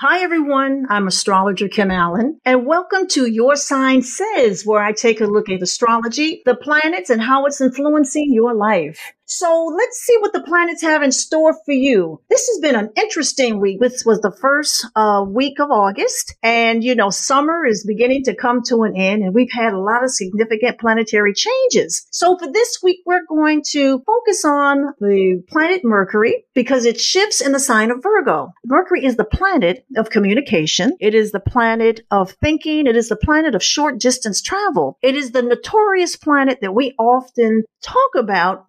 Hi, everyone. I'm astrologer Kim Allen, and welcome to Your Sign Says, where I take a look at astrology, the planets, and how it's influencing your life. So let's see what the planets have in store for you. This has been an interesting week. This was the first uh, week of August and you know, summer is beginning to come to an end and we've had a lot of significant planetary changes. So for this week, we're going to focus on the planet Mercury because it shifts in the sign of Virgo. Mercury is the planet of communication. It is the planet of thinking. It is the planet of short distance travel. It is the notorious planet that we often talk about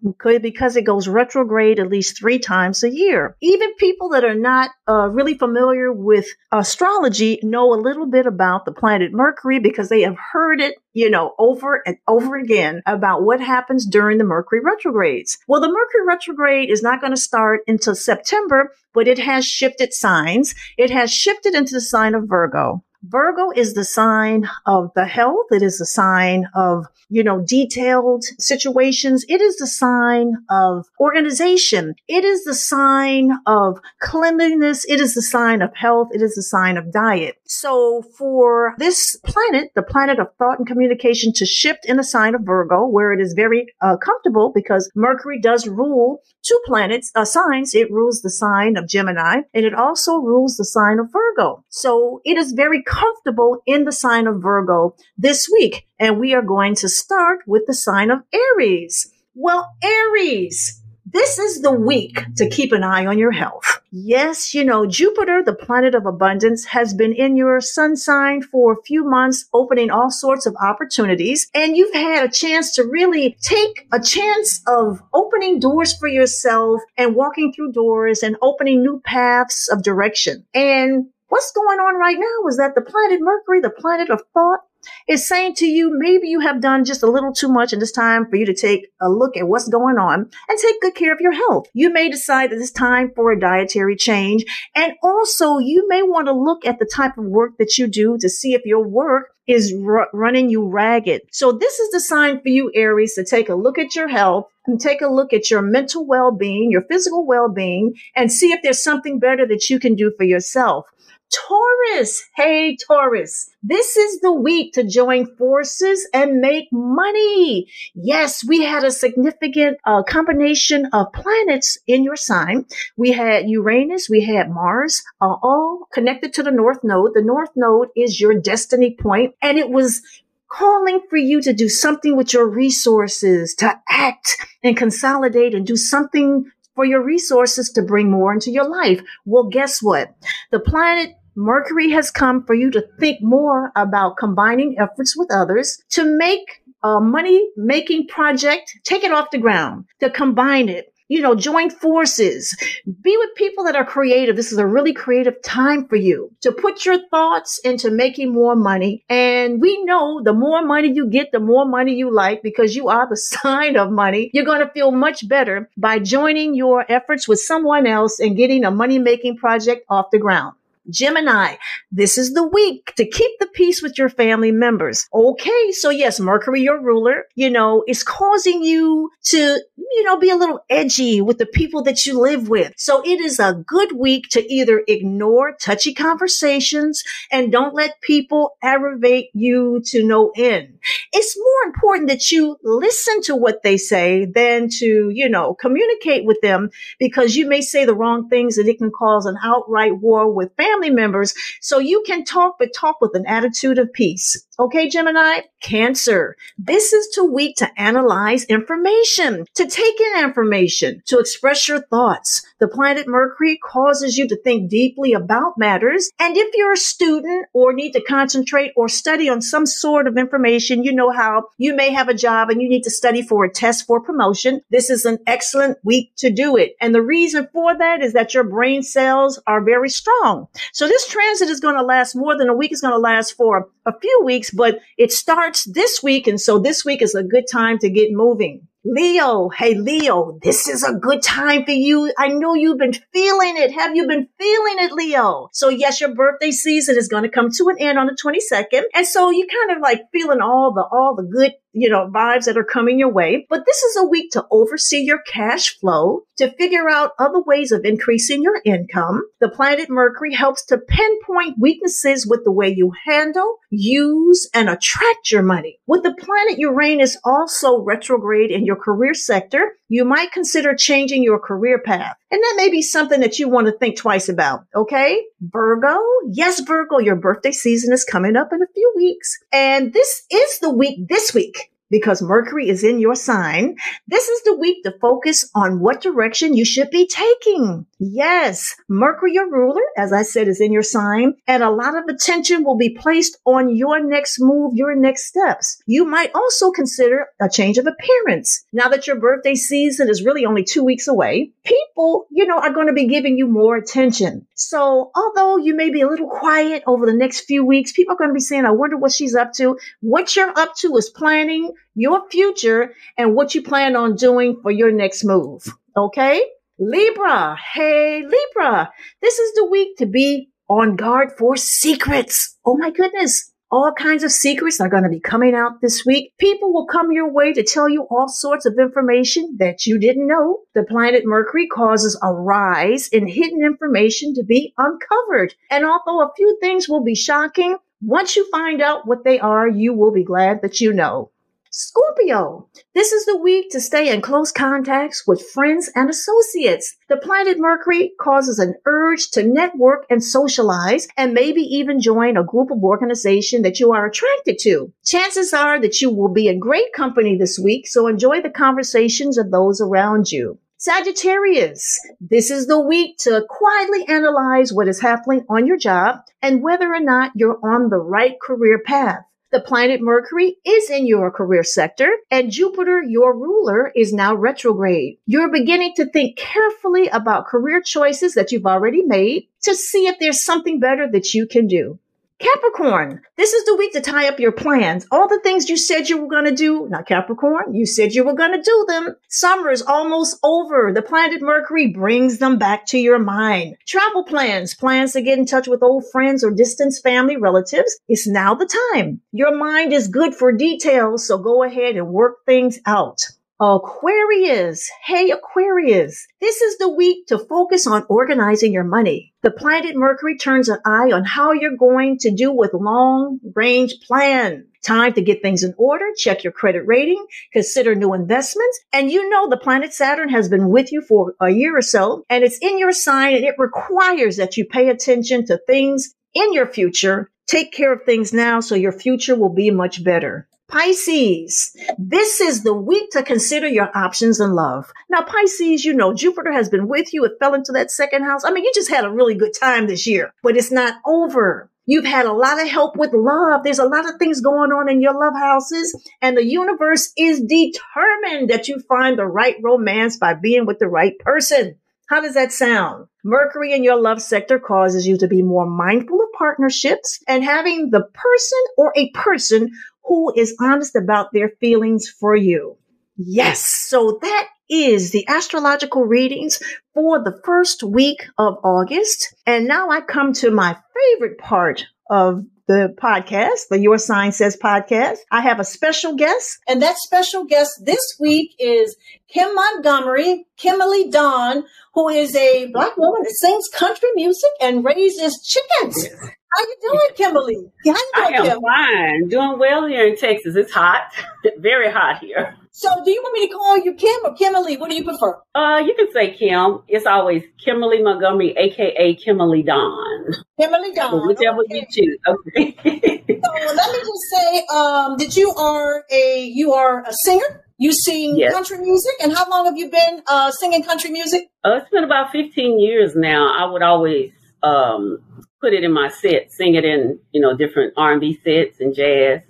because it goes retrograde at least three times a year. Even people that are not uh, really familiar with astrology know a little bit about the planet Mercury because they have heard it, you know, over and over again about what happens during the Mercury retrogrades. Well, the Mercury retrograde is not going to start until September, but it has shifted signs. It has shifted into the sign of Virgo. Virgo is the sign of the health. It is the sign of, you know, detailed situations. It is the sign of organization. It is the sign of cleanliness. It is the sign of health. It is the sign of diet. So for this planet, the planet of thought and communication to shift in the sign of Virgo, where it is very uh, comfortable because Mercury does rule two planets, uh, signs. It rules the sign of Gemini and it also rules the sign of Virgo. So it is very comfortable in the sign of Virgo this week. And we are going to start with the sign of Aries. Well, Aries, this is the week to keep an eye on your health. Yes, you know, Jupiter, the planet of abundance, has been in your sun sign for a few months, opening all sorts of opportunities. And you've had a chance to really take a chance of opening doors for yourself and walking through doors and opening new paths of direction. And What's going on right now is that the planet Mercury, the planet of thought, is saying to you, maybe you have done just a little too much and it's time for you to take a look at what's going on and take good care of your health. You may decide that it's time for a dietary change. And also you may want to look at the type of work that you do to see if your work is r- running you ragged. So this is the sign for you, Aries, to take a look at your health and take a look at your mental well-being, your physical well-being, and see if there's something better that you can do for yourself. Taurus. Hey, Taurus. This is the week to join forces and make money. Yes, we had a significant uh, combination of planets in your sign. We had Uranus, we had Mars, uh, all connected to the North Node. The North Node is your destiny point, and it was calling for you to do something with your resources, to act and consolidate and do something for your resources to bring more into your life. Well, guess what? The planet Mercury has come for you to think more about combining efforts with others to make a money making project, take it off the ground, to combine it. You know, join forces, be with people that are creative. This is a really creative time for you to put your thoughts into making more money. And we know the more money you get, the more money you like because you are the sign of money. You're going to feel much better by joining your efforts with someone else and getting a money making project off the ground. Gemini, this is the week to keep the peace with your family members. Okay. So yes, Mercury, your ruler, you know, is causing you to, you know, be a little edgy with the people that you live with. So it is a good week to either ignore touchy conversations and don't let people aggravate you to no end. It's more important that you listen to what they say than to, you know, communicate with them because you may say the wrong things and it can cause an outright war with family members. So you can talk, but talk with an attitude of peace. Okay, Gemini? Cancer. This is too weak to analyze information, to take in information, to express your thoughts. The planet Mercury causes you to think deeply about matters. And if you're a student or need to concentrate or study on some sort of information, you know how you may have a job and you need to study for a test for promotion. This is an excellent week to do it. And the reason for that is that your brain cells are very strong. So this transit is going to last more than a week. It's going to last for a few weeks, but it starts this week. And so this week is a good time to get moving. Leo, hey Leo, this is a good time for you. I know you've been feeling it. Have you been feeling it, Leo? So yes, your birthday season is going to come to an end on the 22nd. And so you kind of like feeling all the, all the good you know, vibes that are coming your way. But this is a week to oversee your cash flow, to figure out other ways of increasing your income. The planet Mercury helps to pinpoint weaknesses with the way you handle, use, and attract your money. With the planet Uranus also retrograde in your career sector, you might consider changing your career path. And that may be something that you want to think twice about. Okay. Virgo. Yes, Virgo, your birthday season is coming up in a few weeks. And this is the week this week because Mercury is in your sign, this is the week to focus on what direction you should be taking. Yes, Mercury, your ruler, as I said, is in your sign, and a lot of attention will be placed on your next move, your next steps. You might also consider a change of appearance. Now that your birthday season is really only two weeks away, people, you know, are going to be giving you more attention. So although you may be a little quiet over the next few weeks, people are going to be saying, I wonder what she's up to. What you're up to is planning your future and what you plan on doing for your next move. Okay? Libra. Hey, Libra. This is the week to be on guard for secrets. Oh my goodness. All kinds of secrets are going to be coming out this week. People will come your way to tell you all sorts of information that you didn't know. The planet Mercury causes a rise in hidden information to be uncovered. And although a few things will be shocking, once you find out what they are, you will be glad that you know. Scorpio, this is the week to stay in close contacts with friends and associates. The planet Mercury causes an urge to network and socialize and maybe even join a group of organization that you are attracted to. Chances are that you will be in great company this week, so enjoy the conversations of those around you. Sagittarius, this is the week to quietly analyze what is happening on your job and whether or not you're on the right career path. The planet Mercury is in your career sector and Jupiter, your ruler, is now retrograde. You're beginning to think carefully about career choices that you've already made to see if there's something better that you can do. Capricorn, this is the week to tie up your plans. All the things you said you were going to do, not Capricorn, you said you were going to do them. Summer is almost over. The planet Mercury brings them back to your mind. Travel plans, plans to get in touch with old friends or distant family relatives. It's now the time. Your mind is good for details, so go ahead and work things out. Aquarius. Hey, Aquarius. This is the week to focus on organizing your money. The planet Mercury turns an eye on how you're going to do with long range plan. Time to get things in order, check your credit rating, consider new investments. And you know the planet Saturn has been with you for a year or so and it's in your sign and it requires that you pay attention to things in your future. Take care of things now so your future will be much better. Pisces, this is the week to consider your options in love. Now, Pisces, you know, Jupiter has been with you. It fell into that second house. I mean, you just had a really good time this year, but it's not over. You've had a lot of help with love. There's a lot of things going on in your love houses, and the universe is determined that you find the right romance by being with the right person. How does that sound? Mercury in your love sector causes you to be more mindful of partnerships and having the person or a person who is honest about their feelings for you. Yes. So that is the astrological readings for the first week of August. And now I come to my favorite part of the podcast, the Your Sign Says podcast. I have a special guest, and that special guest this week is Kim Montgomery, Kimbalee Dawn, who is a black woman that sings country music and raises chickens. How you doing, Kimberly? How you doing, I am Kim? fine. Doing well here in Texas. It's hot. Very hot here. So, do you want me to call you Kim or Kimberly? What do you prefer? Uh, you can say Kim. It's always Kimberly Montgomery, aka Kimbalee Dawn. Kimbalee Dawn. Whichever okay. you choose. Okay. So let me just say um, that you are a you are a singer. You sing Yes. country music, and how long have you been uh, singing country music? uh, it's been about 15 years now. I would always um, put it in my set, sing it in you know different R&B sets and jazz,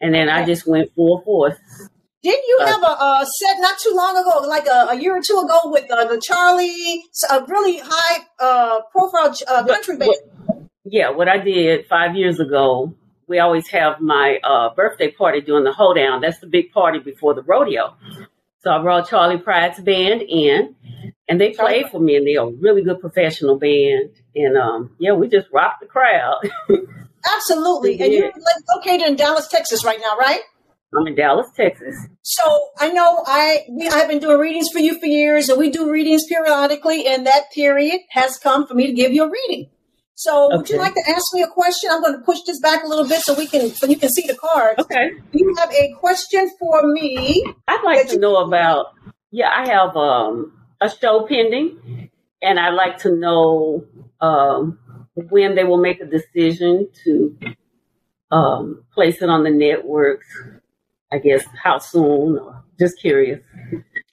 and then I just went full force. Didn't you Uh, have a, a set not too long ago, like a, a year or two ago, with uh, the Charley, a really high uh, profile uh, country band? Yeah, what I did five years ago, we always have my uh, birthday party during the hoedown. That's the big party before the rodeo. So I brought Charley Pride's band in, and they played for me, and they're a really good professional band. And um, yeah, we just rocked the crowd. Absolutely. And you're like, located in Dallas, Texas, right now, right? I'm in Dallas, Texas. So I know I we I've been doing readings for you for years, and we do readings periodically, and that period has come for me to give you a reading. So would you like to ask me a question? I'm going to push this back a little bit so we can so you can see the cards. Okay. Do you have a question for me? I'd like to you- know about. Yeah, I have um, a show pending, and I'd like to know um, when they will make a decision to um, place it on the networks. I guess how soon, or just curious.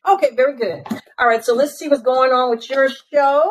Okay, very good. All right, so let's see what's going on with your show.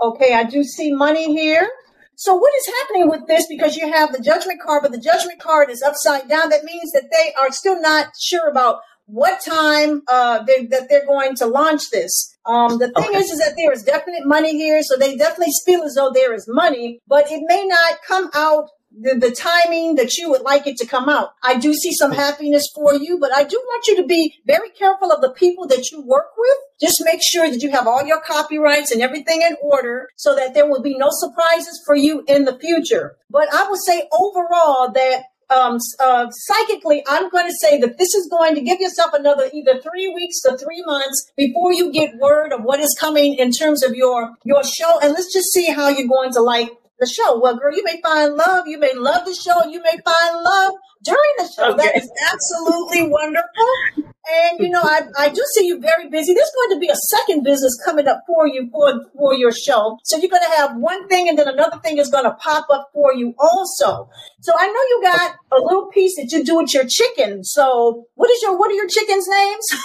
Okay, I do see money here. So what is happening with this? Because you have the judgment card, but the judgment card is upside down. That means that they are still not sure about what time uh, they, that they're going to launch this. Um, the thing Okay. is, is that there is definite money here, so they definitely feel as though there is money, but it may not come out the, the timing that you would like it to come out. I do see some happiness for you, but I do want you to be very careful of the people that you work with. Just make sure that you have all your copyrights and everything in order so that there will be no surprises for you in the future. But I would say overall that um, uh, psychically, I'm going to say that this is going to give yourself another either three weeks to three months before you get word of what is coming in terms of your your show. And let's just see how you're going to like the show. Well, girl, you may find love. You may love the show. You may find love during the show. That Okay. is absolutely wonderful. And you know, I, I do see you very busy. There's going to be a second business coming up for you for for your show. So you're going to have one thing, and then another thing is going to pop up for you also. So I know you got a little piece that you do with your chicken. So what is your what are your chickens' names?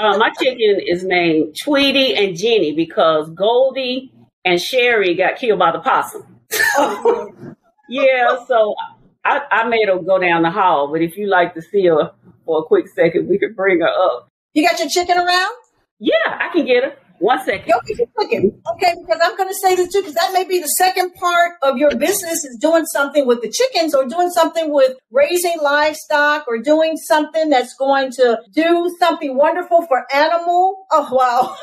Uh, my chicken is named Tweety and Jenny because Goldie and Sherry got killed by the possum. Oh, Yeah, so I, I made her go down the hall, but if you like to see her for a quick second, we could bring her up. you got your chicken around? Yeah, I can get her. One second. Yo, keep. Okay, because I'm going to say this too, because that may be the second part of your business is doing something with the chickens or doing something with raising livestock or doing something that's going to do something wonderful for animal. Oh, wow.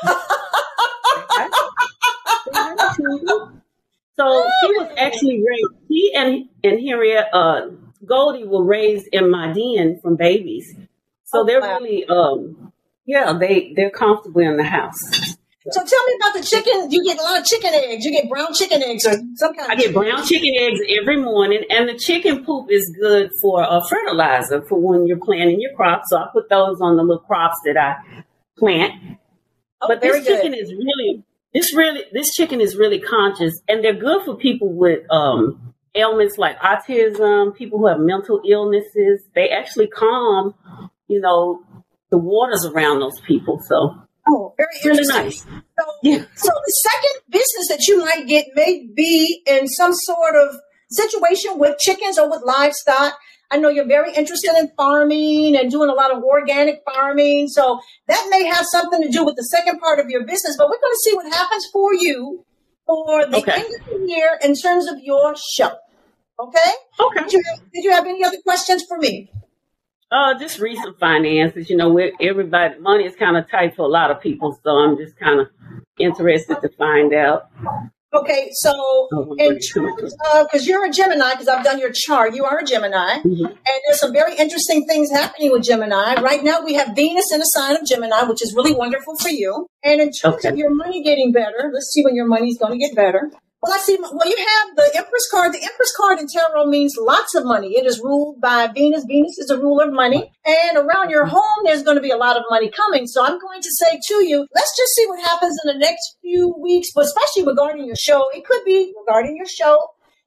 So she was actually raised. She and and Henriette uh, Goldie were raised in my den from babies. So Oh, they're wow. really um yeah they they're comfortable in the house. so tell me about the chicken. You get a lot of chicken eggs. You get brown chicken eggs or some kind I get brown chicken eggs every morning, and the chicken poop is good for a fertilizer for when you're planting your crops. So I put those on the little crops that I plant. Oh, but this good. chicken is really this really this chicken is really conscious, and they're good for people with um, ailments like autism, people who have mental illnesses. They actually calm, you know, the waters around those people. So Oh, very really nice. So, Yeah. so the second business that you might get may be in some sort of situation with chickens or with livestock. I know you're very interested in farming and doing a lot of organic farming. So that may have something to do with the second part of your business, but we're going to see what happens for you for the Okay. end of the year in terms of your show. Okay? Okay. Did you have, did you have any other questions for me? Uh, just recent finances. You know, with everybody, money is kind of tight for a lot of people, so I'm just kind of interested to find out. Okay, so in wait, come on. terms of, because you're a Gemini, because I've done your chart, you are a Gemini, Mhm. and there's some very interesting things happening with Gemini. Right now, we have Venus in a sign of Gemini, which is really wonderful for you. And in terms Okay. of your money getting better, let's see when your money's going to get better. Well, I see. Well, you have the Empress card. The Empress card in tarot means lots of money. It is ruled by Venus. Venus is a ruler of money. And around your home, there's going to be a lot of money coming. So I'm going to say to you, let's just see what happens in the next few weeks, but especially regarding your show. It could be regarding your show.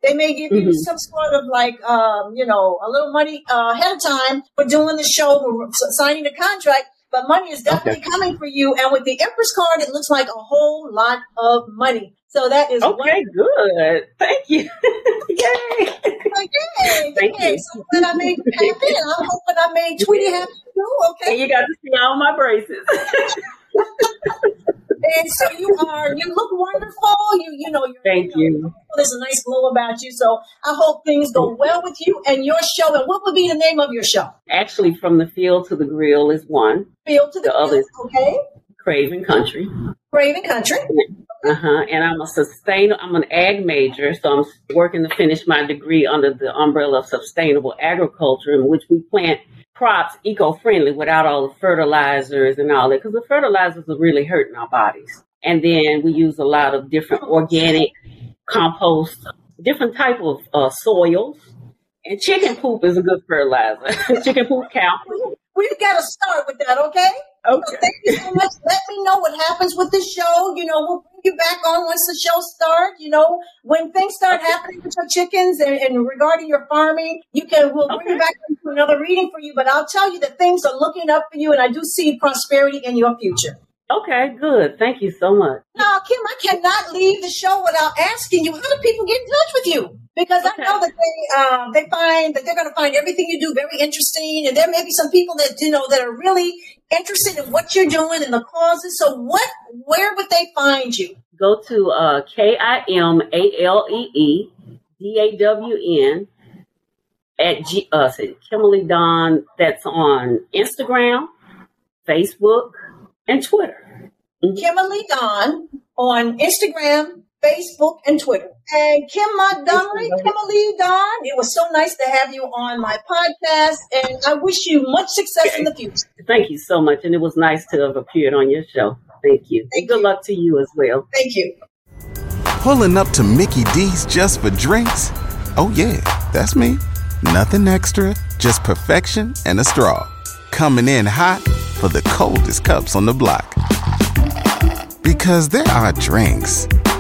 They may give you mm-hmm. some sort of like, um, you know, a little money uh, ahead of time for doing the show, for signing the contract but money is definitely okay. coming for you. And with the Empress card, it looks like a whole lot of money. So that is okay. Good. Thank you. Yay. Like, yay. Thank yay. you. So when I made you happy, and I'm hoping I made Tweety happy too. Okay. And you got to see all my braces. and so you are, you look wonderful. You, you know, you're, thank you. Know, there's a nice glow about you. So I hope things go well with you and your show. And what would be the name of your show? Actually, from the field to the grill is one. Field to the, the other, okay. Craven Country. Craven Country. Uh huh. And I'm a sustain. I'm an ag major, so I'm working to finish my degree under the umbrella of sustainable agriculture, in which we plant crops eco-friendly without all the fertilizers and all that, because the fertilizers are really hurting our bodies. And then we use a lot of different organic compost, different type of uh, soils. And chicken poop is a good fertilizer. chicken poop cow. We've got to start with that, okay? Okay. So thank you so much. Let me know what happens with the show. You know, we'll bring you back on once the show starts. You know, when things start happening with your chickens and, and regarding your farming, you can we'll bring okay. you back into another reading for you. But I'll tell you that things are looking up for you, and I do see prosperity in your future. Okay, good. Thank you so much. Now, Kim, I cannot leave the show without asking you, how do people get in touch with you? Because okay. I know that they um, they find that they're going to find everything you do very interesting, and there may be some people that you know that are really interested in what you're doing and the causes. So, what where would they find you? Go to uh, K I M A L E E D A W N at G, uh, Kimbalee Dawn. That's on Instagram, Facebook and Twitter. Mm-hmm. Kimbalee Dawn on Instagram, Facebook, and Twitter. And Kim Montgomery, Kimbalee Dawn, it was so nice to have you on my podcast, and I wish you much success in the future. Thank you so much, and it was nice to have appeared on your show. Thank you. Thank good you. luck to you as well. Thank you. Pulling up to Mickey D's just for drinks? Oh, yeah, that's me. Nothing extra, just perfection and a straw. Coming in hot for the coldest cups on the block. Because there are drinks,